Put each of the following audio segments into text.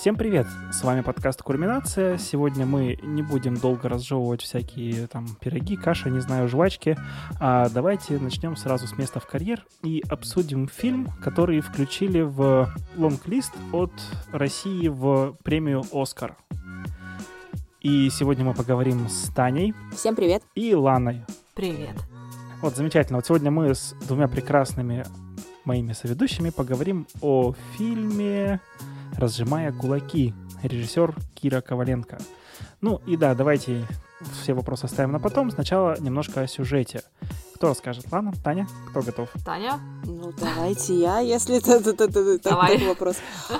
Всем привет! С вами подкаст «Кульминация». Сегодня мы не будем долго разжевывать всякие там пироги, каши, не знаю, жвачки. А давайте начнем сразу с места в карьер и обсудим фильм, который включили в лонг-лист от России в премию «Оскар». И сегодня мы поговорим с Таней. Всем привет. И Ланой. Привет. Вот, замечательно. Вот сегодня мы с двумя прекрасными моими соведущими поговорим о фильме «Разжимая кулаки», режиссер Кира Коваленко. Ну и да, давайте все вопросы оставим на потом. Сначала немножко о сюжете. Кто расскажет? Ладно, Таня, кто готов? Таня? Ну, давайте я, если это такой вопрос.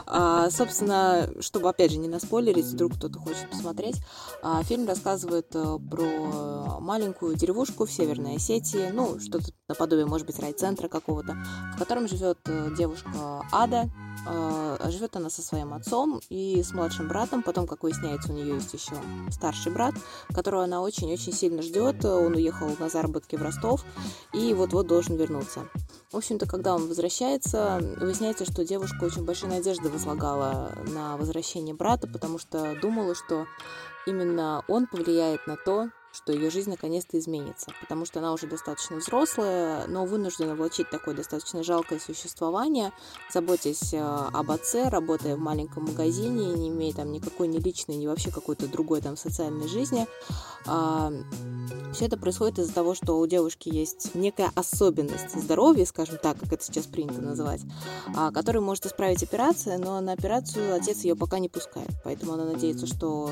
А, собственно, чтобы, опять же, не наспойлерить, вдруг кто-то хочет посмотреть, а, фильм рассказывает э, про маленькую деревушку в Северной Осетии, ну, что-то наподобие, может быть, райцентра какого-то, в котором живет э, девушка Ада, а, живет она со своим отцом и с младшим братом. Потом, как выясняется, у нее есть еще старший брат, которого она очень-очень сильно ждет. Он уехал на заработки в Ростов и вот-вот должен вернуться. В общем-то, когда он возвращается, выясняется, что девушка очень большие надежды возлагала на возвращение брата, потому что думала, что именно он повлияет на то, что ее жизнь наконец-то изменится, потому что она уже достаточно взрослая, но вынуждена влачить такое достаточно жалкое существование, заботясь э, об отце, работая в маленьком магазине, не имея там никакой ни личной, ни вообще какой-то другой там социальной жизни. А, Все это происходит из-за того, что у девушки есть некая особенность здоровья, скажем так, как это сейчас принято называть, а, которую может исправить операция, но на операцию отец ее пока не пускает, поэтому она надеется, что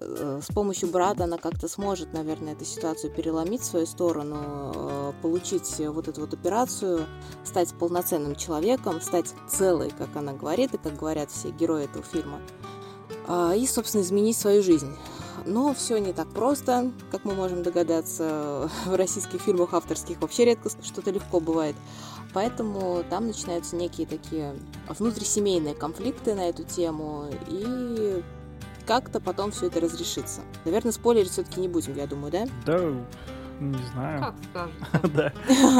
Э, с помощью брата она как-то сможет, наверное, эту ситуацию переломить в свою сторону, э, получить вот эту вот операцию, стать полноценным человеком, стать целой, как она говорит, и как говорят все герои этого фильма, а, и, собственно, изменить свою жизнь. Но все не так просто, как мы можем догадаться. В российских фильмах авторских вообще редко что-то легко бывает. Поэтому там начинаются некие такие внутрисемейные конфликты на эту тему. И как-то потом все это разрешится. Наверное, спойлерить все-таки не будем, я думаю, да? Да, не знаю. Как скажете. Да,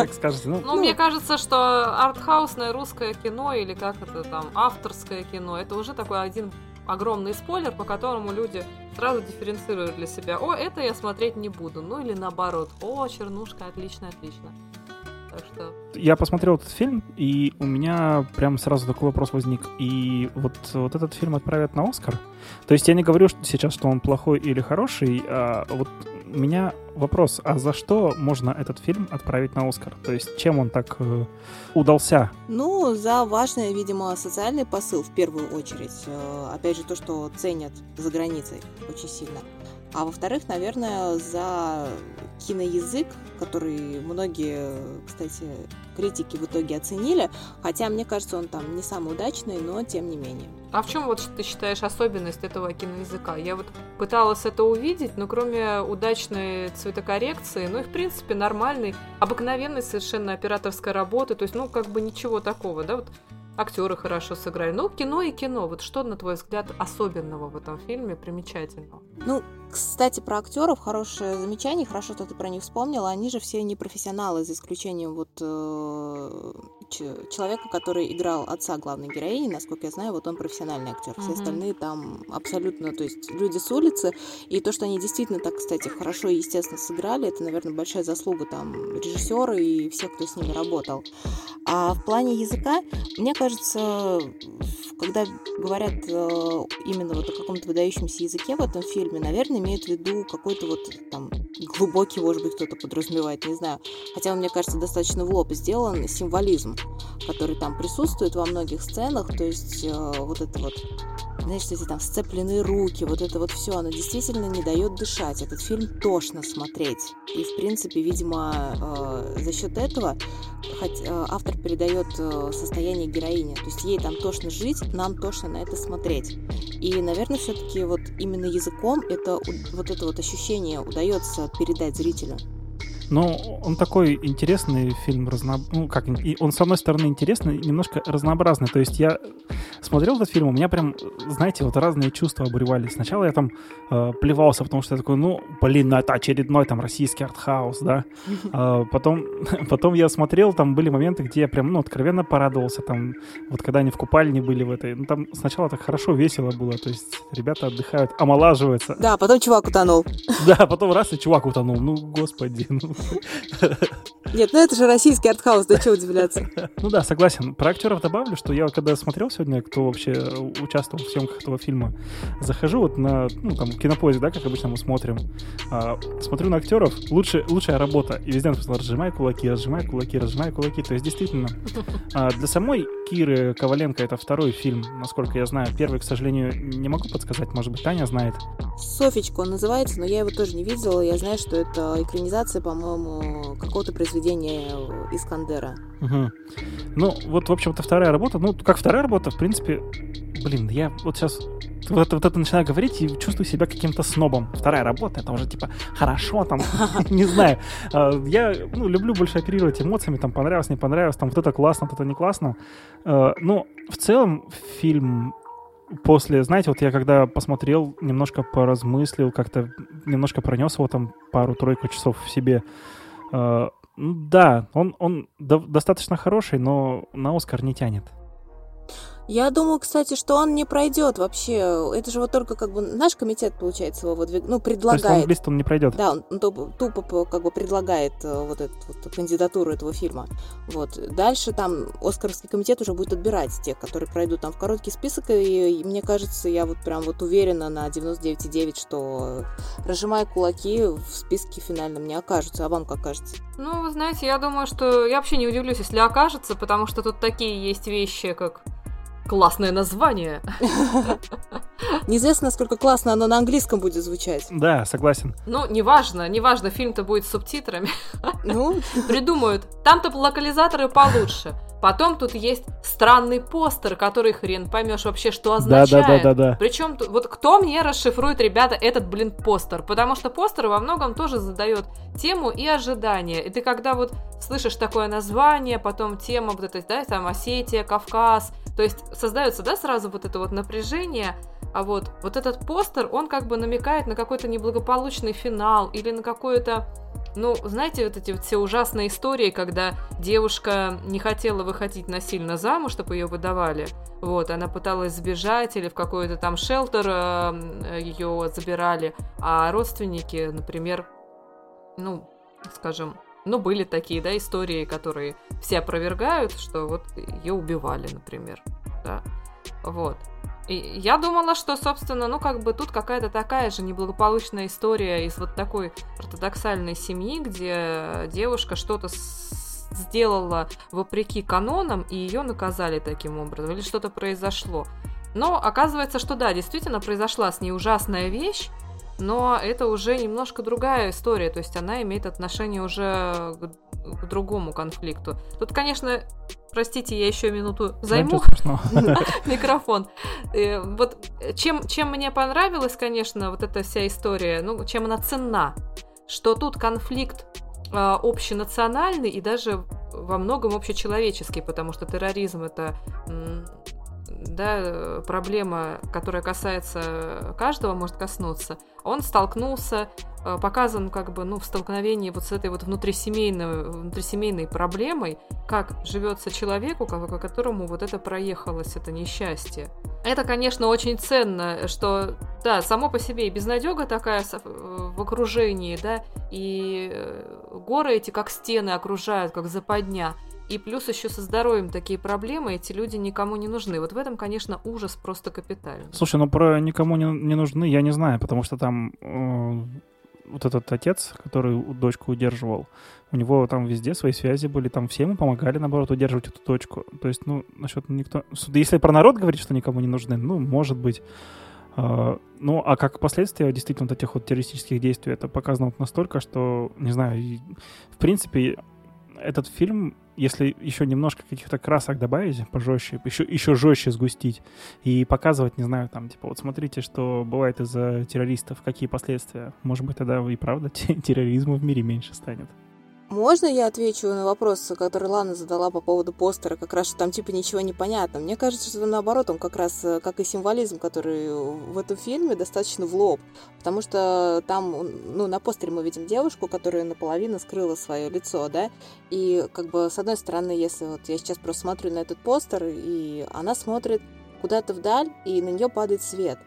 как скажете. Ну, мне кажется, что артхаусное русское кино, или как это там, авторское кино, это уже такой один огромный спойлер, по которому люди сразу дифференцируют для себя. О, это я смотреть не буду. Ну или наоборот. О, чернушка, отлично, отлично. Так что... Я посмотрел этот фильм, и у меня прям сразу такой вопрос возник. И вот, вот этот фильм отправят на Оскар? То есть я не говорю что сейчас, что он плохой или хороший, а вот у меня вопрос, а за что можно этот фильм отправить на Оскар? То есть чем он так э, удался? Ну, за важный, видимо, социальный посыл в первую очередь. Э, опять же, то, что ценят за границей очень сильно. А во-вторых, наверное, за киноязык, который многие, кстати, критики в итоге оценили, хотя мне кажется, он там не самый удачный, но тем не менее. А в чем вот ты считаешь особенность этого киноязыка? Я вот пыталась это увидеть, но кроме удачной цветокоррекции, ну и в принципе нормальной, обыкновенной совершенно операторской работы, то есть ну как бы ничего такого, да, вот актеры хорошо сыграли. Ну, кино и кино. Вот что, на твой взгляд, особенного в этом фильме, примечательного? Ну, кстати, про актеров хорошее замечание, хорошо, что ты про них вспомнила. Они же все не профессионалы, за исключением вот э, человека, который играл отца главной героини, насколько я знаю, вот он профессиональный актер. Все mm-hmm. остальные там абсолютно, то есть люди с улицы. И то, что они действительно так, кстати, хорошо и естественно сыграли, это, наверное, большая заслуга там режиссера и всех, кто с ними работал. А в плане языка, мне кажется, когда говорят э, именно вот о каком-то выдающемся языке в этом фильме, наверное, имеют в виду какой-то вот там глубокий, может быть, кто-то подразумевает, не знаю. Хотя он, мне кажется, достаточно в лоб сделан символизм, который там присутствует во многих сценах, то есть э, вот это вот знаешь, эти там сцепленные руки, вот это вот все, оно действительно не дает дышать. Этот фильм тошно смотреть. И, в принципе, видимо, э, за счет этого хоть, э, автор передает э, состояние героини. То есть ей там тошно жить, нам тошно на это смотреть. И, наверное, все-таки вот именно языком это вот это вот ощущение удается передать зрителю. Ну, он такой интересный фильм, разно... ну, как, он с одной стороны интересный, немножко разнообразный. То есть я смотрел этот фильм, у меня прям, знаете, вот разные чувства обуревались. Сначала я там э, плевался, потому что я такой, ну, блин, ну это очередной там российский артхаус, да. А, потом, потом я смотрел, там были моменты, где я прям, ну, откровенно порадовался, там, вот когда они в купальне были в этой. Ну, там сначала так хорошо, весело было, то есть ребята отдыхают, омолаживаются. Да, потом чувак утонул. Да, потом раз и чувак утонул. Ну, господи. Ну. Нет, ну это же российский артхаус, да чего удивляться. Ну да, согласен. Про актеров добавлю, что я когда смотрел сегодня, кто вообще участвовал в съемках этого фильма, захожу вот на, ну там, кинопоиск, да, как обычно мы смотрим, а, смотрю на актеров, лучше, лучшая работа, и везде написано «разжимай кулаки, разжимай кулаки, разжимай кулаки», то есть действительно а, для самой Киры Коваленко это второй фильм, насколько я знаю. Первый, к сожалению, не могу подсказать, может быть, Таня знает. Софичка он называется, но я его тоже не видела. Я знаю, что это экранизация, по-моему, какого-то произведения Искандера. Угу. Ну, вот, в общем-то, вторая работа. Ну, как вторая работа, в принципе, блин, я вот сейчас вот это, вот это начинаю говорить и чувствую себя каким-то снобом. Вторая работа, это уже типа хорошо, там, не знаю. А, я ну, люблю больше оперировать эмоциями, там, понравилось, не понравилось, там, вот это классно, вот это не классно. А, ну, в целом, фильм после, знаете, вот я когда посмотрел, немножко поразмыслил, как-то немножко пронес его там пару-тройку часов в себе. Да, он, он достаточно хороший, но на Оскар не тянет. Я думаю, кстати, что он не пройдет вообще. Это же вот только как бы наш комитет, получается, его выдвиг... ну, предлагает. То есть он лист он не пройдет? Да, он тупо, тупо как бы предлагает э, вот эту вот кандидатуру этого фильма. Вот. Дальше там Оскаровский комитет уже будет отбирать тех, которые пройдут там в короткий список, и, и мне кажется, я вот прям вот уверена на 99,9, что разжимая кулаки в списке финальном не окажутся. А вам как кажется? Ну, вы знаете, я думаю, что я вообще не удивлюсь, если окажется, потому что тут такие есть вещи, как Классное название. Неизвестно, насколько классно оно на английском будет звучать. Да, согласен. Ну, неважно, неважно, фильм-то будет с субтитрами. Ну? Придумают. Там-то локализаторы получше. Потом тут есть странный постер, который хрен поймешь вообще, что означает. Да, да, да, да, да. Причем вот кто мне расшифрует, ребята, этот, блин, постер? Потому что постер во многом тоже задает тему и ожидания. И ты когда вот слышишь такое название, потом тема вот этой, да, там Осетия, Кавказ, то есть создается, да, сразу вот это вот напряжение, а вот, вот этот постер, он как бы намекает на какой-то неблагополучный финал или на какое-то ну, знаете, вот эти вот все ужасные истории, когда девушка не хотела выходить насильно замуж, чтобы ее выдавали. Вот, она пыталась сбежать или в какой-то там шелтер э, ее забирали, а родственники, например, ну, скажем, ну, были такие, да, истории, которые все опровергают, что вот ее убивали, например, да, вот. И я думала, что, собственно, ну, как бы тут какая-то такая же неблагополучная история из вот такой ортодоксальной семьи, где девушка что-то сделала вопреки канонам, и ее наказали таким образом, или что-то произошло. Но оказывается, что да, действительно произошла с ней ужасная вещь, но это уже немножко другая история, то есть она имеет отношение уже к, к другому конфликту. Тут, конечно, простите, я еще минуту займу микрофон. Э, вот чем, чем мне понравилась, конечно, вот эта вся история, ну, чем она ценна, что тут конфликт э, общенациональный и даже во многом общечеловеческий, потому что терроризм это да, проблема, которая касается каждого, может коснуться, он столкнулся, э, показан как бы, ну, в столкновении вот с этой вот внутрисемейной, внутрисемейной проблемой, как живется человеку, по которому вот это проехалось, это несчастье. Это, конечно, очень ценно, что, да, само по себе и безнадега такая э, в окружении, да, и э, горы эти как стены окружают, как западня, и плюс еще со здоровьем такие проблемы, эти люди никому не нужны. Вот в этом, конечно, ужас просто капитальный. Слушай, ну про никому не, не нужны я не знаю, потому что там э, вот этот отец, который дочку удерживал, у него там везде свои связи были, там все ему помогали, наоборот, удерживать эту дочку. То есть, ну, насчет никто... Если про народ говорить, что никому не нужны, ну, может быть. Uh, ну, а как последствия действительно вот этих вот террористических действий, это показано вот настолько, что, не знаю, в принципе, этот фильм если еще немножко каких-то красок добавить, пожестче, еще, еще жестче сгустить и показывать, не знаю, там, типа, вот смотрите, что бывает из-за террористов, какие последствия. Может быть, тогда и правда терроризма в мире меньше станет. Можно я отвечу на вопрос, который Лана задала по поводу постера, как раз, что там типа ничего не понятно? Мне кажется, что наоборот, он как раз, э, как и символизм, который в этом фильме, достаточно в лоб. Потому что там, ну, на постере мы видим девушку, которая наполовину скрыла свое лицо, да, и как бы с одной стороны, если вот я сейчас просто смотрю на этот постер, и она смотрит куда-то вдаль, и на нее падает свет.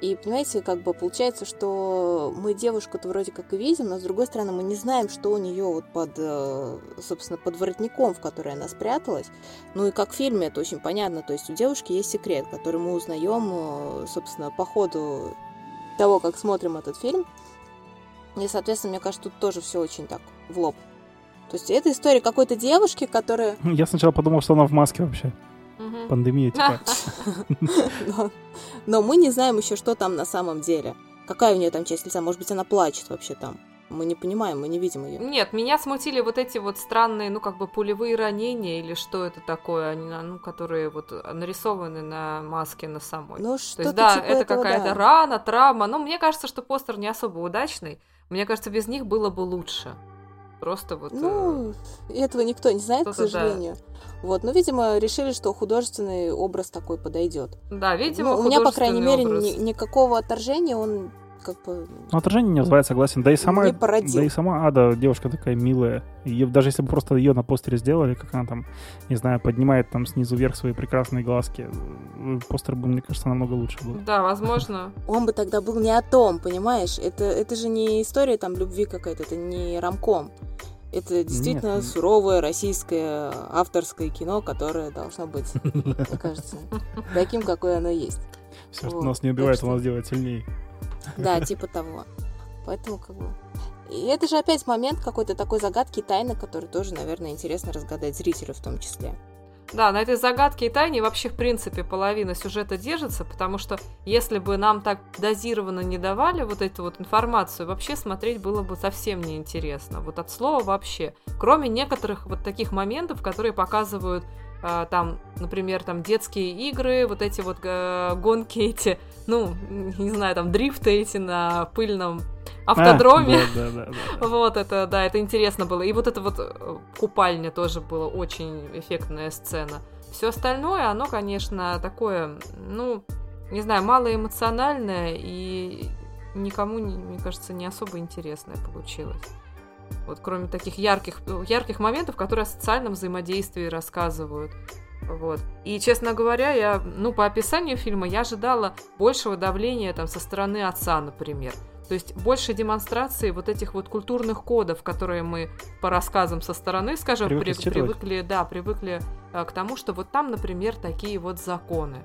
И, понимаете, как бы получается, что мы девушку-то вроде как и видим, но с другой стороны мы не знаем, что у нее вот под, э, собственно, под воротником, в который она спряталась. Ну и как в фильме это очень понятно, то есть у девушки есть секрет, который мы узнаем, э, собственно, по ходу того, как смотрим этот фильм. И, соответственно, мне кажется, тут тоже все очень так в лоб. То есть это история какой-то девушки, которая... Я сначала подумал, что она в маске вообще. Пандемия, типа. Но мы не знаем еще, что там на самом деле. Какая у нее там часть лица? Может быть, она плачет вообще там. Мы не понимаем, мы не видим ее. Нет, меня смутили вот эти вот странные, ну, как бы пулевые ранения или что это такое, они, ну, которые вот нарисованы на маске на самой. Ну, что То есть, да, типа это какая-то да. рана, травма. Но мне кажется, что постер не особо удачный. Мне кажется, без них было бы лучше. Просто вот... Ну, э... этого никто не знает, к сожалению. Да. Вот, ну, видимо, решили, что художественный образ такой подойдет. Да, видимо, ну, У меня, по крайней мере, ни, никакого отторжения он как бы... Ну, отражение не вызывает согласен. Да и сама, не породил. да и сама Ада, девушка такая милая. И даже если бы просто ее на постере сделали, как она там, не знаю, поднимает там снизу вверх свои прекрасные глазки, постер бы, мне кажется, намного лучше был. Да, возможно. Он бы тогда был не о том, понимаешь? Это, это же не история там любви какая-то, это не рамком. Это действительно Нет. суровое российское авторское кино, которое должно быть, мне кажется, таким, какое оно есть. Все, что нас не убивает, у нас делает сильнее. Да, типа того. Поэтому как бы... И это же опять момент какой-то такой загадки и тайны, который тоже, наверное, интересно разгадать зрителю в том числе. Да, на этой загадке и тайне вообще, в принципе, половина сюжета держится, потому что если бы нам так дозированно не давали вот эту вот информацию, вообще смотреть было бы совсем неинтересно. Вот от слова вообще. Кроме некоторых вот таких моментов, которые показывают там, например, там детские игры, вот эти вот гонки эти, ну, не знаю, там дрифты эти на пыльном автодроме. А, да, да, да, вот это, да, это интересно было. И вот это вот э, купальня тоже была очень эффектная сцена. Все остальное, оно, конечно, такое, ну, не знаю, малоэмоциональное и никому, мне кажется, не особо интересное получилось. Вот кроме таких ярких, ярких моментов, которые о социальном взаимодействии рассказывают. Вот. И, честно говоря, я, ну, по описанию фильма я ожидала большего давления там со стороны отца, например. То есть больше демонстрации вот этих вот культурных кодов, которые мы по рассказам со стороны, скажем, привыкли, при, привыкли да, привыкли э, к тому, что вот там, например, такие вот законы.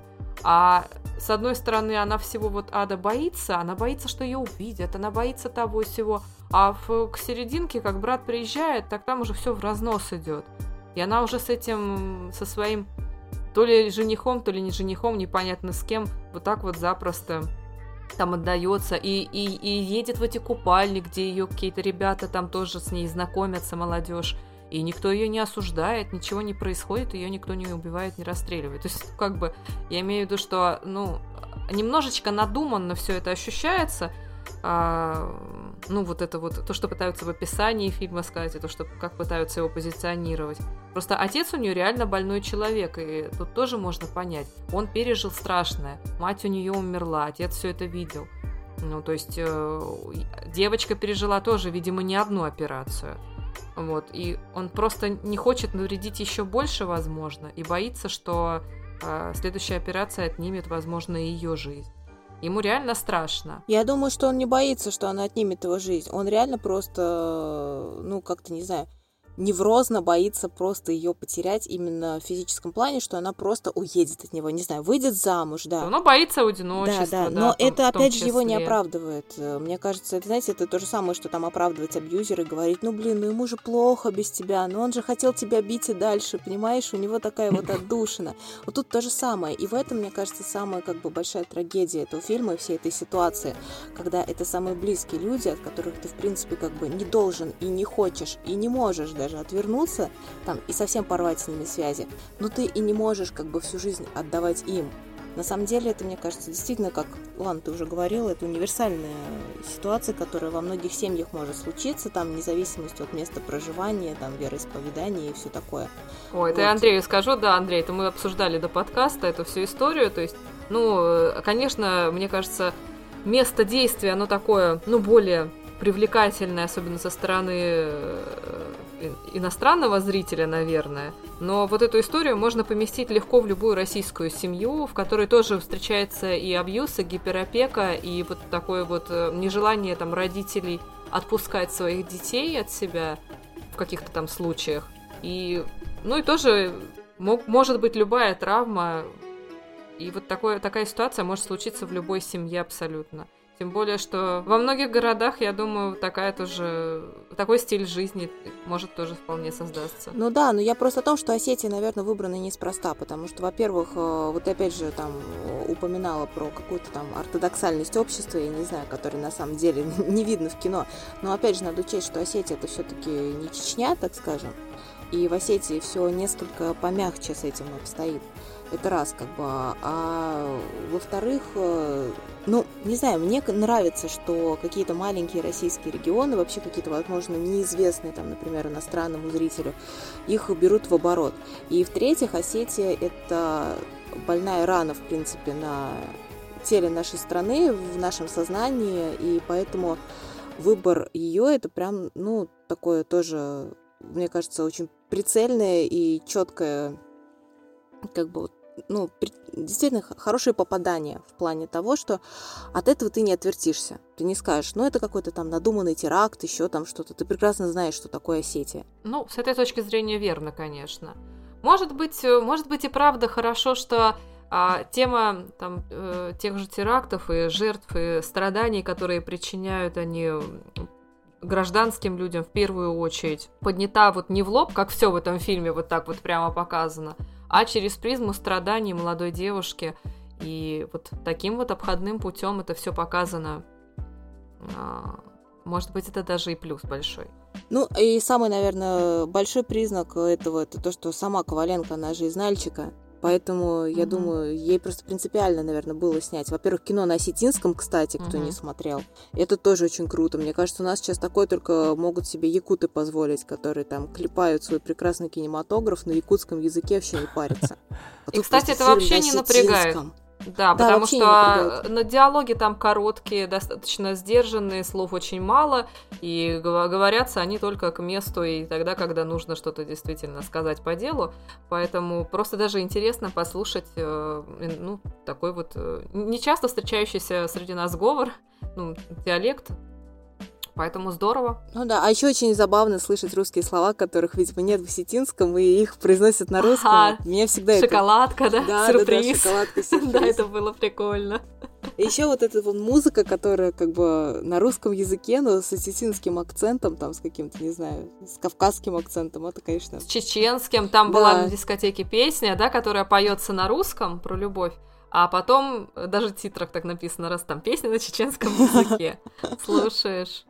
А с одной стороны, она всего вот ада боится, она боится, что ее увидят, она боится того всего. А в, к серединке, как брат приезжает, так там уже все в разнос идет. И она уже с этим, со своим то ли женихом, то ли не женихом, непонятно с кем, вот так вот запросто там отдается и, и, и едет в эти купальни, где ее какие-то ребята там тоже с ней знакомятся, молодежь. И никто ее не осуждает, ничего не происходит, ее никто не убивает, не расстреливает. То есть, как бы, я имею в виду, что, ну, немножечко надуманно все это ощущается, а, ну, вот это вот, то, что пытаются в описании фильма сказать, и то, что, как пытаются его позиционировать. Просто отец у нее реально больной человек, и тут тоже можно понять. Он пережил страшное, мать у нее умерла, отец все это видел. Ну, то есть э, девочка пережила тоже, видимо, не одну операцию. Вот, и он просто не хочет навредить еще больше, возможно, и боится, что э, следующая операция отнимет, возможно, ее жизнь. Ему реально страшно. Я думаю, что он не боится, что она отнимет его жизнь. Он реально просто, ну, как-то, не знаю, неврозно боится просто ее потерять именно в физическом плане, что она просто уедет от него, не знаю, выйдет замуж, да. Оно боится одиночества. Да, да, да но том, это опять же его не оправдывает. Мне кажется, это, знаете, это то же самое, что там оправдывать абьюзер и говорить, ну блин, ну ему же плохо без тебя, но он же хотел тебя бить и дальше, понимаешь, у него такая вот отдушина. Вот тут то же самое. И в этом, мне кажется, самая как бы большая трагедия этого фильма и всей этой ситуации, когда это самые близкие люди, от которых ты, в принципе, как бы не должен и не хочешь, и не можешь даже даже отвернуться там и совсем порвать с ними связи, но ты и не можешь как бы всю жизнь отдавать им. На самом деле это, мне кажется, действительно, как Лан, ты уже говорил, это универсальная ситуация, которая во многих семьях может случиться, там, вне зависимости от места проживания, там, вероисповедания и все такое. Ой, это вот. я Андрею скажу, да, Андрей, это мы обсуждали до подкаста эту всю историю, то есть, ну, конечно, мне кажется, место действия, оно такое, ну, более привлекательное, особенно со стороны э, иностранного зрителя, наверное. Но вот эту историю можно поместить легко в любую российскую семью, в которой тоже встречается и абьюз, и гиперопека, и вот такое вот э, нежелание там родителей отпускать своих детей от себя в каких-то там случаях. И, ну и тоже мог, может быть любая травма, и вот такое, такая ситуация может случиться в любой семье абсолютно. Тем более, что во многих городах, я думаю, такая тоже, такой стиль жизни может тоже вполне создаться. Ну да, но я просто о том, что Осетия, наверное, выбрана неспроста, потому что, во-первых, э, вот опять же там упоминала про какую-то там ортодоксальность общества, я не знаю, которая на самом деле не видно в кино, но опять же надо учесть, что Осетия это все-таки не Чечня, так скажем, и в Осетии все несколько помягче с этим обстоит. Это раз, как бы. А во-вторых, э, ну, не знаю, мне нравится, что какие-то маленькие российские регионы, вообще какие-то, возможно, неизвестные, там, например, иностранному зрителю, их берут в оборот. И в-третьих, Осетия — это больная рана, в принципе, на теле нашей страны, в нашем сознании, и поэтому выбор ее это прям, ну, такое тоже, мне кажется, очень прицельное и четкое как бы ну, действительно хорошее попадание в плане того, что от этого ты не отвертишься. Ты не скажешь, ну, это какой-то там надуманный теракт, еще там что-то. Ты прекрасно знаешь, что такое Осетия. Ну, с этой точки зрения верно, конечно. Может быть, э, может быть и правда хорошо, что а, тема там, э, тех же терактов и жертв и страданий, которые причиняют они гражданским людям в первую очередь, поднята вот не в лоб, как все в этом фильме вот так вот прямо показано, а через призму страданий молодой девушки. И вот таким вот обходным путем это все показано. А, может быть, это даже и плюс большой. Ну, и самый, наверное, большой признак этого, это то, что сама Коваленко, она же из Нальчика, Поэтому, я mm-hmm. думаю, ей просто принципиально, наверное, было снять. Во-первых, кино на осетинском, кстати, кто mm-hmm. не смотрел. Это тоже очень круто. Мне кажется, у нас сейчас такое только могут себе якуты позволить, которые там клепают свой прекрасный кинематограф на якутском языке, вообще не парятся. А И, кстати, это вообще не напрягает. Да, да потому что на диалоги там короткие, достаточно сдержанные, слов очень мало, и говорятся они только к месту и тогда, когда нужно что-то действительно сказать по делу. Поэтому просто даже интересно послушать, э, ну, такой вот э, нечасто встречающийся среди нас говор, ну, диалект, Поэтому здорово. Ну да, а еще очень забавно слышать русские слова, которых, видимо, нет в осетинском, и их произносят на русском. Ага. Мне всегда Шоколадка, это... да? да? Сюрприз. Да, да, шоколадка, сюрприз. Да, это было прикольно. Еще вот эта вот музыка, которая как бы на русском языке, но с осетинским акцентом, там с каким-то, не знаю, с кавказским акцентом, это, конечно... С чеченским, там да. была на дискотеке песня, да, которая поется на русском про любовь. А потом даже в титрах так написано, раз там песня на чеченском языке. Слушаешь.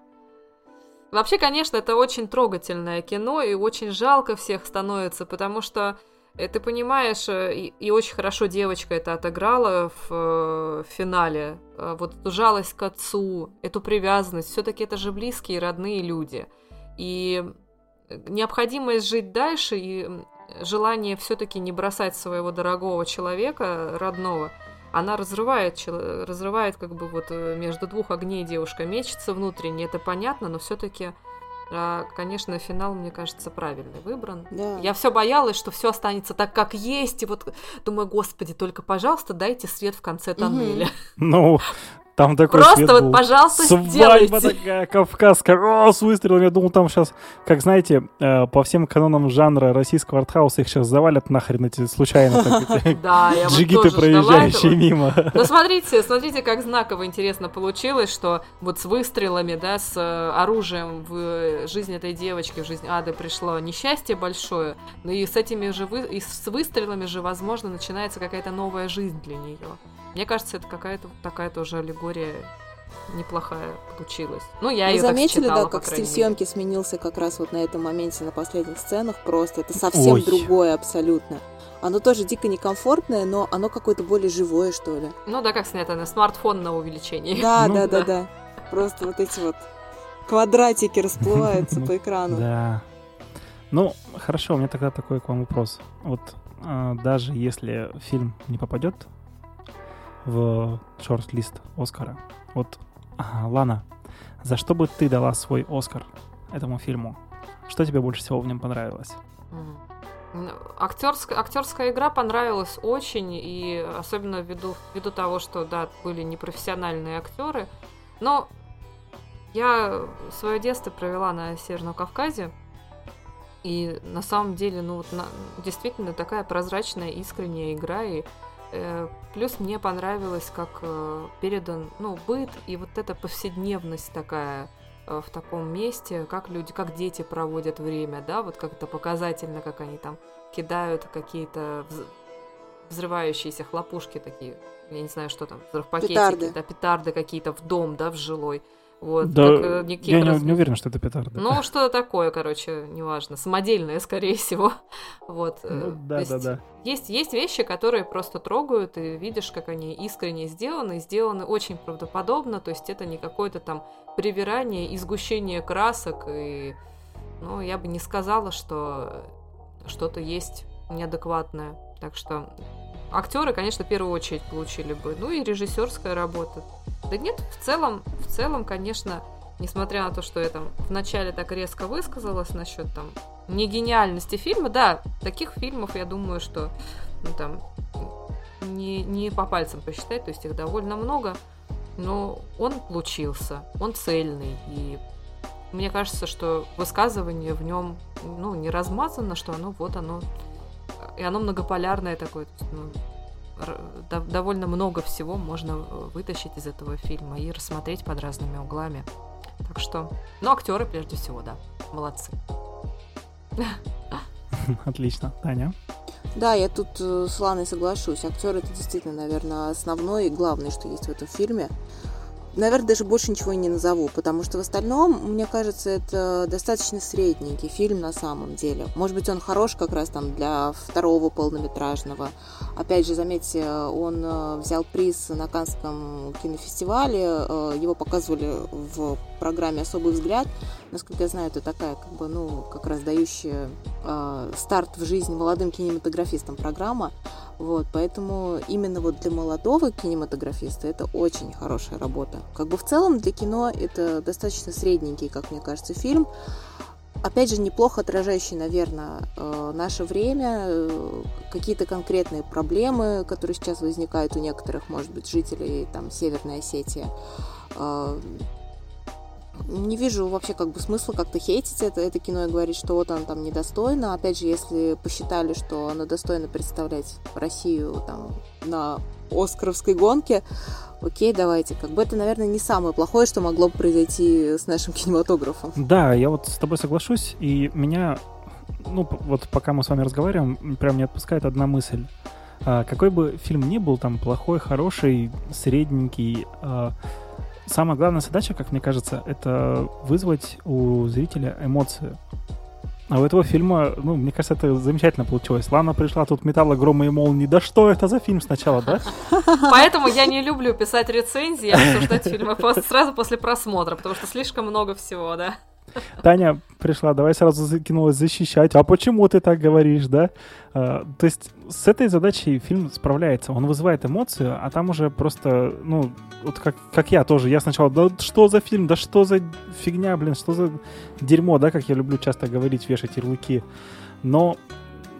Вообще, конечно, это очень трогательное кино, и очень жалко всех становится, потому что э, ты понимаешь, э, и, и очень хорошо девочка это отыграла в, э, в финале. Вот эту жалость к отцу, эту привязанность. Все-таки это же близкие, родные люди. И необходимость жить дальше и желание все-таки не бросать своего дорогого человека, родного – она разрывает, разрывает как бы вот э, между двух огней девушка мечется внутренне, это понятно, но все-таки а, конечно, финал, мне кажется, правильный выбран. Да. Я все боялась, что все останется так, как есть, и вот думаю, господи, только, пожалуйста, дайте свет в конце тоннеля. Ну, там такой Просто свет вот, был. пожалуйста, Свадьба сделайте. такая кавказская, о, с выстрелом. Я думал, там сейчас, как знаете, э, по всем канонам жанра российского артхауса их сейчас завалят нахрен эти случайно да, я джигиты, проезжающие мимо. Ну, смотрите, смотрите, как знаково интересно получилось, что вот с выстрелами, да, с э, оружием в жизнь этой девочки, в жизнь Ады пришло несчастье большое, но и с этими же, и с выстрелами же, возможно, начинается какая-то новая жизнь для нее. Мне кажется, это какая-то такая тоже аллегория неплохая получилась. Ну, я ее заметили, так считала, да, как стиль съемки сменился как раз вот на этом моменте, на последних сценах просто. Это совсем Ой. другое абсолютно. оно тоже дико некомфортное, но оно какое-то более живое, что ли. Ну да, как снято на смартфон на увеличении. Да, ну, да, да, да. Просто вот эти вот квадратики расплываются по экрану. Да. Ну, хорошо, у меня тогда такой к вам вопрос. Вот а, даже если фильм не попадет в шорт-лист Оскара, вот, Лана, за что бы ты дала свой Оскар этому фильму? Что тебе больше всего в нем понравилось? Актерская, актерская игра понравилась очень, и особенно ввиду, ввиду того, что, да, были непрофессиональные актеры. Но я свое детство провела на Северном Кавказе, и на самом деле, ну вот на, действительно такая прозрачная, искренняя игра, и плюс мне понравилось, как э, передан, ну, быт и вот эта повседневность такая э, в таком месте, как люди, как дети проводят время, да, вот как это показательно, как они там кидают какие-то взрывающиеся хлопушки такие, я не знаю, что там, взрывпакетики, петарды. да, петарды какие-то в дом, да, в жилой. Вот, да, как, э, я раз... не, не уверен, что это петарды. Ну, что-то такое, короче, неважно. Самодельное, скорее всего. Вот. Э, ну, да, есть, да, да. Есть, есть вещи, которые просто трогают, и видишь, как они искренне сделаны, сделаны очень правдоподобно, то есть это не какое-то там привирание и сгущение красок, и, ну, я бы не сказала, что что-то есть неадекватное. Так что актеры, конечно, в первую очередь получили бы. Ну и режиссерская работа. Да нет, в целом, в целом, конечно, несмотря на то, что я там вначале так резко высказалась насчет там не гениальности фильма, да, таких фильмов, я думаю, что ну, там не, не по пальцам посчитать, то есть их довольно много, но он получился, он цельный, и мне кажется, что высказывание в нем, ну, не размазано, что оно вот оно, и оно многополярное такое, ну, довольно много всего можно э, вытащить из этого фильма и рассмотреть под разными углами. Так что, ну, актеры прежде всего, да, молодцы. Отлично. Таня? Да, я тут э, с Ланой соглашусь. Актер это действительно, наверное, основное и главное, что есть в этом фильме наверное, даже больше ничего и не назову, потому что в остальном, мне кажется, это достаточно средненький фильм на самом деле. Может быть, он хорош как раз там для второго полнометражного. Опять же, заметьте, он э, взял приз на Канском кинофестивале, э, его показывали в программе «Особый взгляд». Насколько я знаю, это такая, как бы, ну, как раз дающая э, старт в жизнь молодым кинематографистам программа. Вот, поэтому именно вот для молодого кинематографиста это очень хорошая работа. Как бы в целом для кино это достаточно средненький, как мне кажется, фильм. Опять же, неплохо отражающий, наверное, э, наше время, э, какие-то конкретные проблемы, которые сейчас возникают у некоторых, может быть, жителей там, Северной Осетии э, не вижу вообще как бы смысла как-то хейтить это, это кино и говорить, что вот оно там недостойно. Опять же, если посчитали, что оно достойно представлять Россию там на Оскаровской гонке, окей, давайте. Как бы это, наверное, не самое плохое, что могло бы произойти с нашим кинематографом. Да, я вот с тобой соглашусь, и меня, ну, вот пока мы с вами разговариваем, прям не отпускает одна мысль. А, какой бы фильм ни был, там, плохой, хороший, средненький, а, самая главная задача, как мне кажется, это вызвать у зрителя эмоции. А у этого фильма, ну, мне кажется, это замечательно получилось. Лана пришла, тут металла, грома и молнии. Да что это за фильм сначала, да? Поэтому я не люблю писать рецензии, обсуждать фильмы сразу после просмотра, потому что слишком много всего, да. Таня пришла, давай сразу закинулась защищать. А почему ты так говоришь, да? А, то есть с этой задачей фильм справляется. Он вызывает эмоцию, а там уже просто, ну, вот как, как я тоже. Я сначала, да что за фильм, да что за фигня, блин, что за дерьмо, да, как я люблю часто говорить, вешать ярлыки. Но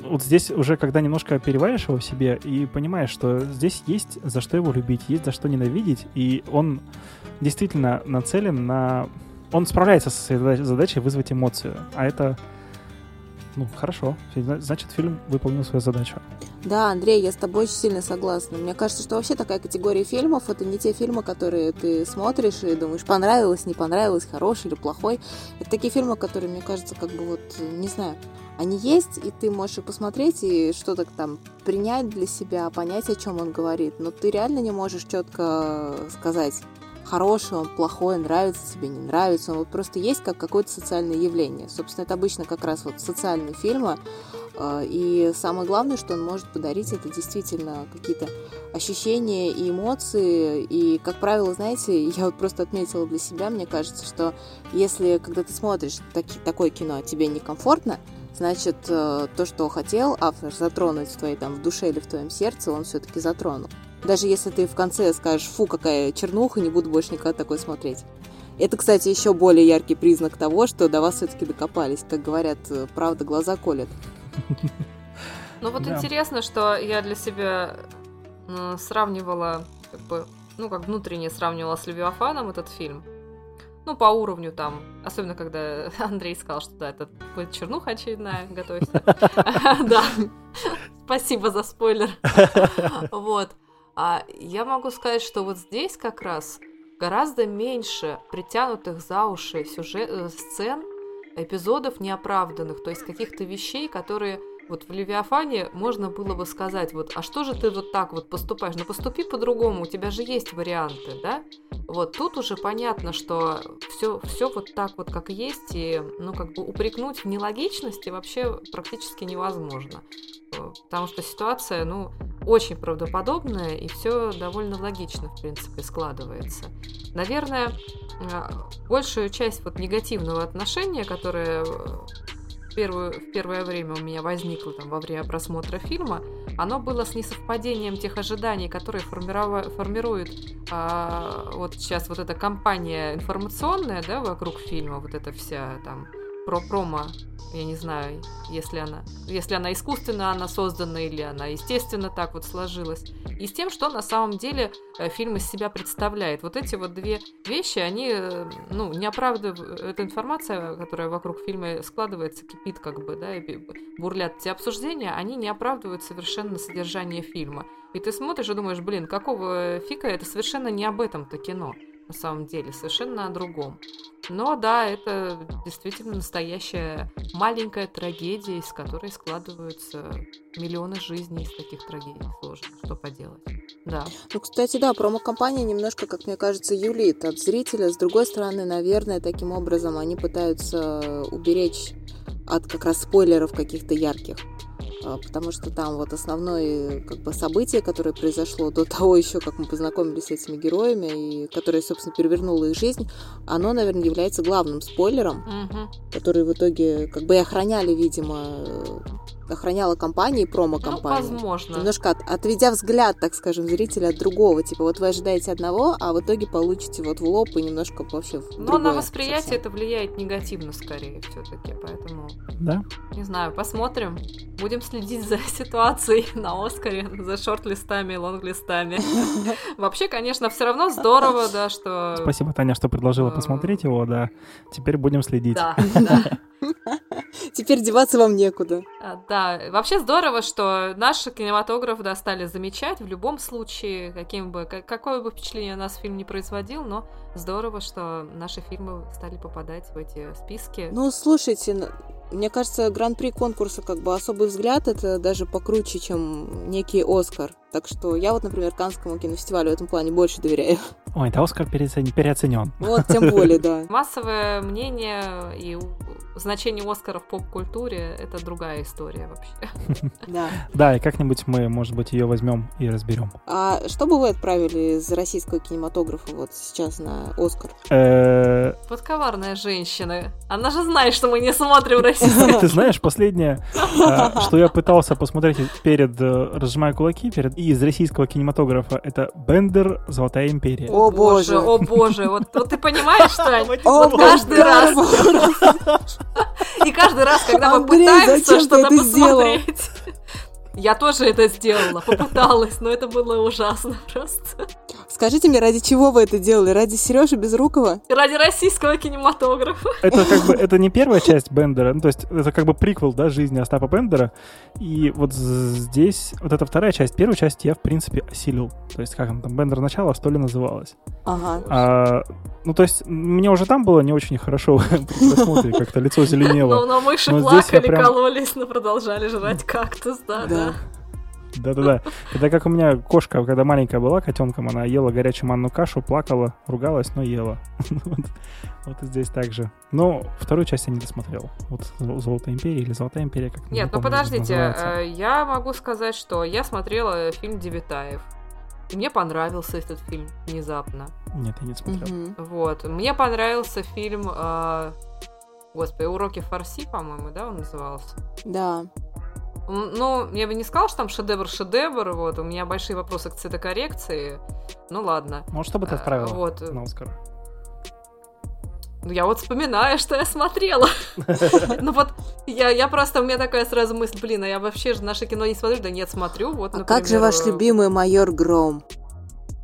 вот здесь уже, когда немножко переваришь его в себе и понимаешь, что здесь есть за что его любить, есть за что ненавидеть, и он действительно нацелен на он справляется со своей задачей вызвать эмоцию. А это, ну, хорошо. Значит, фильм выполнил свою задачу. Да, Андрей, я с тобой очень сильно согласна. Мне кажется, что вообще такая категория фильмов это не те фильмы, которые ты смотришь и думаешь, понравилось, не понравилось, хороший или плохой. Это такие фильмы, которые, мне кажется, как бы вот, не знаю, они есть, и ты можешь их посмотреть и что-то там принять для себя, понять, о чем он говорит. Но ты реально не можешь четко сказать, хороший он, плохой, нравится тебе, не нравится. Он вот просто есть как какое-то социальное явление. Собственно, это обычно как раз вот социальные фильмы, А, и самое главное, что он может подарить, это действительно какие-то ощущения и эмоции. И, как правило, знаете, я вот просто отметила для себя, мне кажется, что если, когда ты смотришь таки, такое кино, тебе некомфортно, значит, э, то, что хотел автор затронуть в твоей там в душе или в твоем сердце, он все-таки затронул. Даже если ты в конце скажешь, фу, какая чернуха, не буду больше никогда такой смотреть. Это, кстати, еще более яркий признак того, что до вас все-таки докопались. Как говорят, э, правда глаза колят. Ну вот да. интересно, что я для себя э, сравнивала, как бы, ну как внутренне сравнивала с Левиафаном этот фильм. Ну, по уровню там, особенно когда Андрей сказал, что да, это будет чернуха очередная, готовься. Да, спасибо за спойлер. Вот. А я могу сказать, что вот здесь как раз гораздо меньше притянутых за уши сюжет, э, сцен, эпизодов неоправданных, то есть каких-то вещей, которые вот в Левиафане можно было бы сказать, вот, а что же ты вот так вот поступаешь? Ну поступи по-другому, у тебя же есть варианты, да? Вот тут уже понятно, что все, все вот так вот как есть, и, ну, как бы упрекнуть в нелогичности вообще практически невозможно. Потому что ситуация, ну, очень правдоподобная, и все довольно логично, в принципе, складывается. Наверное, э, большую часть вот негативного отношения, которое первую, в первое время у меня возникло там, во время просмотра фильма, оно было с несовпадением тех ожиданий, которые формирова- формирует а, вот сейчас вот эта кампания информационная, да, вокруг фильма, вот эта вся там про промо я не знаю, если она, если она искусственно она создана или она естественно так вот сложилась, и с тем, что на самом деле э, фильм из себя представляет. Вот эти вот две вещи, они, э, ну, не оправдывают, эта информация, которая вокруг фильма складывается, кипит как бы, да, и бурлят эти обсуждения, они не оправдывают совершенно содержание фильма. И ты смотришь и думаешь, блин, какого фика, это совершенно не об этом-то кино на самом деле, совершенно о другом. Но да, это действительно настоящая маленькая трагедия, из которой складываются миллионы жизней из таких трагедий. Сложно, что поделать. Да. Ну, кстати, да, промо-компания немножко, как мне кажется, юлит от зрителя. С другой стороны, наверное, таким образом они пытаются уберечь от как раз спойлеров каких-то ярких. А, потому что там вот основное как бы событие, которое произошло до того еще, как мы познакомились с этими героями, и которое, собственно, перевернуло их жизнь, оно, наверное, является главным спойлером, угу. который в итоге как бы и охраняли, видимо, охраняла компании, промо-компании. Ну, возможно. Немножко от, отведя взгляд, так скажем, зрителя от другого. Типа, вот вы ожидаете одного, а в итоге получите вот в лоб и немножко вообще в Но на восприятие совсем. это влияет негативно скорее все-таки, поэтому... Да? Не знаю, посмотрим. Будем следить за ситуацией на Оскаре, за шорт-листами, лонг-листами. Вообще, конечно, все равно здорово, да, что... Спасибо, Таня, что предложила посмотреть его, да. Теперь будем следить. Да, да. Теперь деваться вам некуда. Да, вообще здорово, что наш кинематограф да, стали замечать в любом случае, каким бы, какое бы впечатление у нас фильм не производил, но здорово, что наши фильмы стали попадать в эти списки. Ну, слушайте, мне кажется, гран-при конкурса как бы особый взгляд это даже покруче, чем некий Оскар. Так что я вот, например, Канскому кинофестивалю в этом плане больше доверяю. Ой, да Оскар переоценен. Вот, тем более, да. Массовое мнение и значение Оскара в поп-культуре — это другая история вообще. Да. Да, и как-нибудь мы, может быть, ее возьмем и разберем. А что бы вы отправили из российского кинематографа вот сейчас на Оскар? Э, Подковарная женщина. Она же знает, что мы не смотрим российский. Ты знаешь, последнее, а, что я пытался посмотреть перед э, «Разжимая кулаки», перед из российского кинематографа, это «Бендер. Золотая империя». О боже, о боже, вот ты понимаешь, что каждый раз. И каждый раз, когда мы пытаемся что-то посмотреть... Я тоже это сделала, попыталась, но это было ужасно просто. Скажите мне, ради чего вы это делали? Ради Сережи Безрукова? Ради российского кинематографа. Это как бы это не первая часть Бендера, ну, то есть это как бы приквел, да, жизни Остапа Бендера. И вот здесь, вот эта вторая часть, первую часть я, в принципе, осилил. То есть как она там, Бендер начало, что ли, называлась. Ага. А, ну, то есть мне уже там было не очень хорошо при просмотре, как-то лицо зеленело. Но мыши плакали, кололись, но продолжали жрать кактус, да, да. Да-да-да. Это как у меня кошка, когда маленькая была котенком, она ела горячую манную кашу, плакала, ругалась, но ела. Вот и здесь так же. Но вторую часть я не досмотрел. Вот «Золотая империя» или «Золотая империя», как Нет, ну подождите, э, я могу сказать, что я смотрела фильм «Девятаев». И мне понравился этот фильм внезапно. Нет, я не смотрел. Угу. Вот. Мне понравился фильм... Э, господи, «Уроки фарси», по-моему, да, он назывался? Да. Ну, я бы не сказала, что там шедевр-шедевр, вот, у меня большие вопросы к цветокоррекции, ну ладно. Может, что бы ты отправила вот. на Оскар? Ну, я вот вспоминаю, что я смотрела. Ну вот, я, я просто, у меня такая сразу мысль, блин, а я вообще же наше кино не смотрю, да нет, смотрю, вот, А как же ваш любимый майор Гром?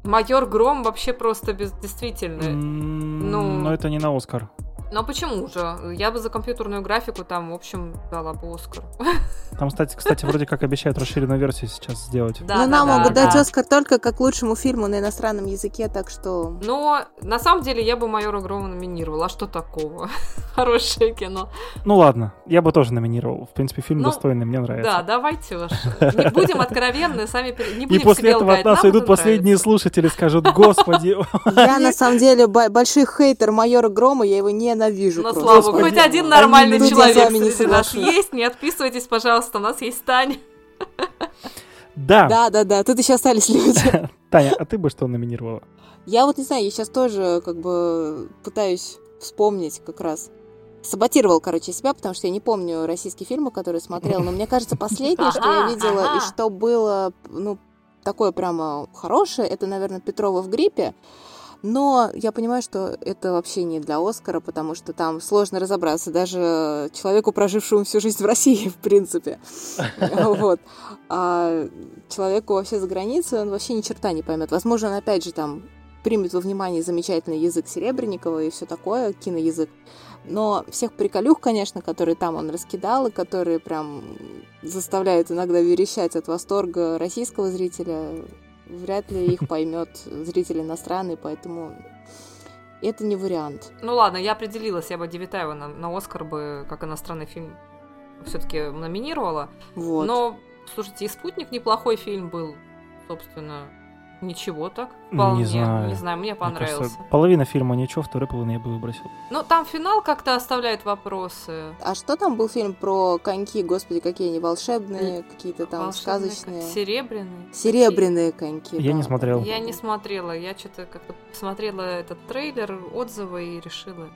Майор Гром вообще просто без, действительно. Ну, но это не на Оскар. Ну почему же? Я бы за компьютерную графику там, в общем, дала бы Оскар. Там, кстати, кстати, вроде как обещают расширенную версию сейчас сделать. Да, Но ну, да, нам да, могут да. дать Оскар только как лучшему фильму на иностранном языке, так что... Но на самом деле я бы майора Грома номинировала. А что такого? Хорошее кино. Ну ладно, я бы тоже номинировал. В принципе, фильм ну, достойный, мне нравится. Да, давайте уж. Не будем откровенны, сами не будем И после этого от нас уйдут последние слушатели, скажут, господи. Я на самом деле большой хейтер майора Грома, я его не ненавижу. Ну, слава богу, хоть один нормальный человек среди нас есть. Не отписывайтесь, пожалуйста, у нас есть Таня. Да. Да, да, да, тут еще остались люди. Таня, а ты бы что номинировала? Я вот не знаю, я сейчас тоже как бы пытаюсь вспомнить как раз. Саботировал, короче, себя, потому что я не помню российские фильмы, которые смотрела, но мне кажется, последнее, что я видела и что было, ну, такое прямо хорошее, это, наверное, Петрова в гриппе. Но я понимаю, что это вообще не для Оскара, потому что там сложно разобраться даже человеку, прожившему всю жизнь в России, в принципе. Вот. А человеку вообще за границей он вообще ни черта не поймет. Возможно, он опять же там примет во внимание замечательный язык Серебренникова и все такое, киноязык. Но всех приколюх, конечно, которые там он раскидал, и которые прям заставляют иногда верещать от восторга российского зрителя, вряд ли их поймет зритель иностранный, поэтому это не вариант. Ну ладно, я определилась, я бы Девятаева на, на Оскар бы как иностранный фильм все-таки номинировала. Вот. Но, слушайте, и «Спутник» неплохой фильм был, собственно. Ничего так. Вполне. Не знаю. Не знаю, мне понравился. Мне кажется, половина фильма ничего, второй половину я бы выбросил. Ну, там финал как-то оставляет вопросы. А что там был фильм про коньки, господи, какие они волшебные, какие-то там волшебные, сказочные? Серебряные. Серебряные коньки. Я да. не смотрел. Я не смотрела. Я что-то как-то посмотрела этот трейлер, отзывы и решила.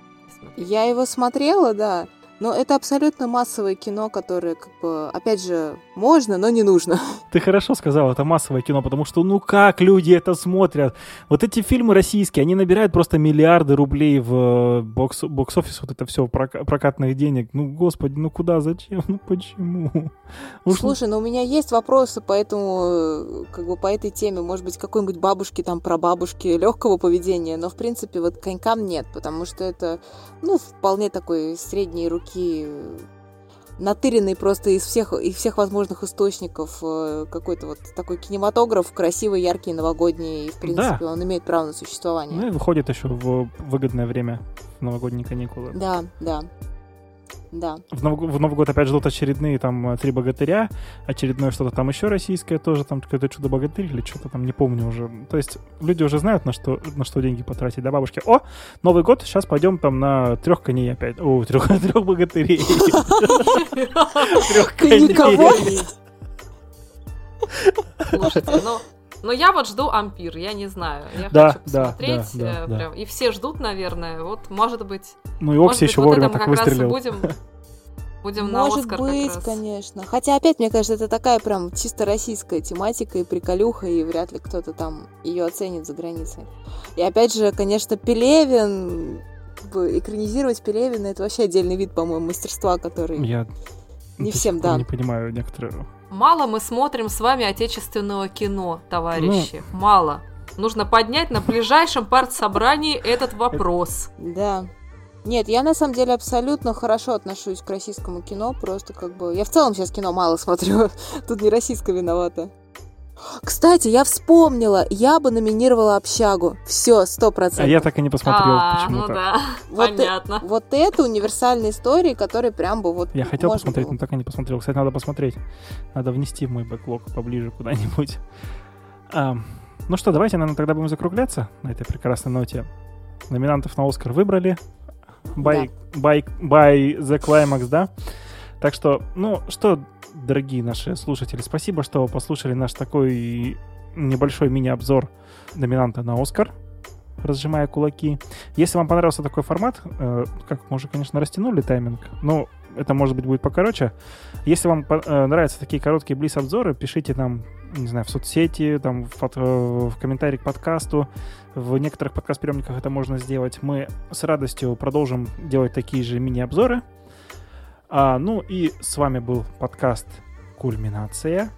Я его смотрела, да. Но это абсолютно массовое кино, которое, как бы, опять же, можно, но не нужно. Ты хорошо сказал, это массовое кино, потому что, ну как люди это смотрят? Вот эти фильмы российские, они набирают просто миллиарды рублей в э, бокс, бокс-офис, вот это все прокатных денег. Ну, господи, ну куда, зачем, ну почему? Ну, Слушай, ну у меня есть вопросы по этому, э, как бы по этой теме, может быть, какой-нибудь бабушки, там, про бабушки легкого поведения, но, в принципе, вот конькам нет, потому что это, ну, вполне такой средней руки руки натыренный просто из всех, из всех возможных источников э, какой-то вот такой кинематограф, красивый, яркий, новогодний, и, в принципе, да. он имеет право на существование. Ну и выходит еще в выгодное время, в новогодние каникулы. Да, да. Да. В, Нов... в Новый год опять ждут очередные там э, три богатыря, очередное что-то там еще российское тоже, там какое-то чудо-богатырь или что-то там, не помню уже. То есть люди уже знают, на что, на что деньги потратить, да, бабушки? О, Новый год, сейчас пойдем там на трех коней опять. О, трех, трех богатырей. Трех коней. Слушайте, ну, но я вот жду Ампир, я не знаю. Я да, хочу посмотреть. Да, да, да, прям, да. И все ждут, наверное. Вот, может быть... Ну и Окси еще вовремя так выстрелил. будем будем Может на Оскар быть, как конечно. Хотя опять, мне кажется, это такая прям чисто российская тематика и приколюха, и вряд ли кто-то там ее оценит за границей. И опять же, конечно, Пелевин, экранизировать Пелевина, это вообще отдельный вид, по-моему, мастерства, который Я не всем дан. не понимаю некоторые Мало мы смотрим с вами отечественного кино, товарищи. Ну... Мало. Нужно поднять на ближайшем партсобрании этот вопрос. Да. Нет, я на самом деле абсолютно хорошо отношусь к российскому кино, просто как бы... Я в целом сейчас кино мало смотрю, тут не российское виновата. Кстати, я вспомнила, я бы номинировала общагу. Все, сто процентов. А я так и не посмотрел А, почему-то. Ну да, Вот э- понятно. Вот это универсальные истории, которые прям бы вот Я хотел посмотреть, было. но так и не посмотрел. Кстати, надо посмотреть. Надо внести в мой бэклог поближе куда-нибудь. А, ну что, давайте, наверное, тогда будем закругляться на этой прекрасной ноте. Номинантов на Оскар выбрали. By, by, by the Climax, да? Так что, ну что, дорогие наши слушатели, спасибо, что послушали наш такой небольшой мини-обзор номинанта на Оскар разжимая кулаки. Если вам понравился такой формат, э, как мы уже, конечно, растянули тайминг, но это, может быть, будет покороче. Если вам э, нравятся такие короткие близ-обзоры, пишите нам, не знаю, в соцсети, там, в, под- э, в комментарии к подкасту. В некоторых подкаст-приемниках это можно сделать. Мы с радостью продолжим делать такие же мини-обзоры. А, ну и с вами был подкаст «Кульминация».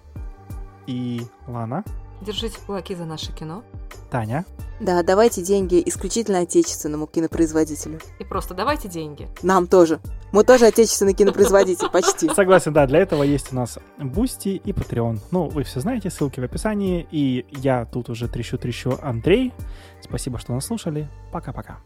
И Лана, Держите кулаки за наше кино. Таня. Да, давайте деньги исключительно отечественному кинопроизводителю. И просто давайте деньги. Нам тоже. Мы тоже отечественный кинопроизводитель, почти. Согласен, да, для этого есть у нас Boosty и Patreon. Ну, вы все знаете, ссылки в описании. И я тут уже трещу-трещу Андрей. Спасибо, что нас слушали. Пока-пока.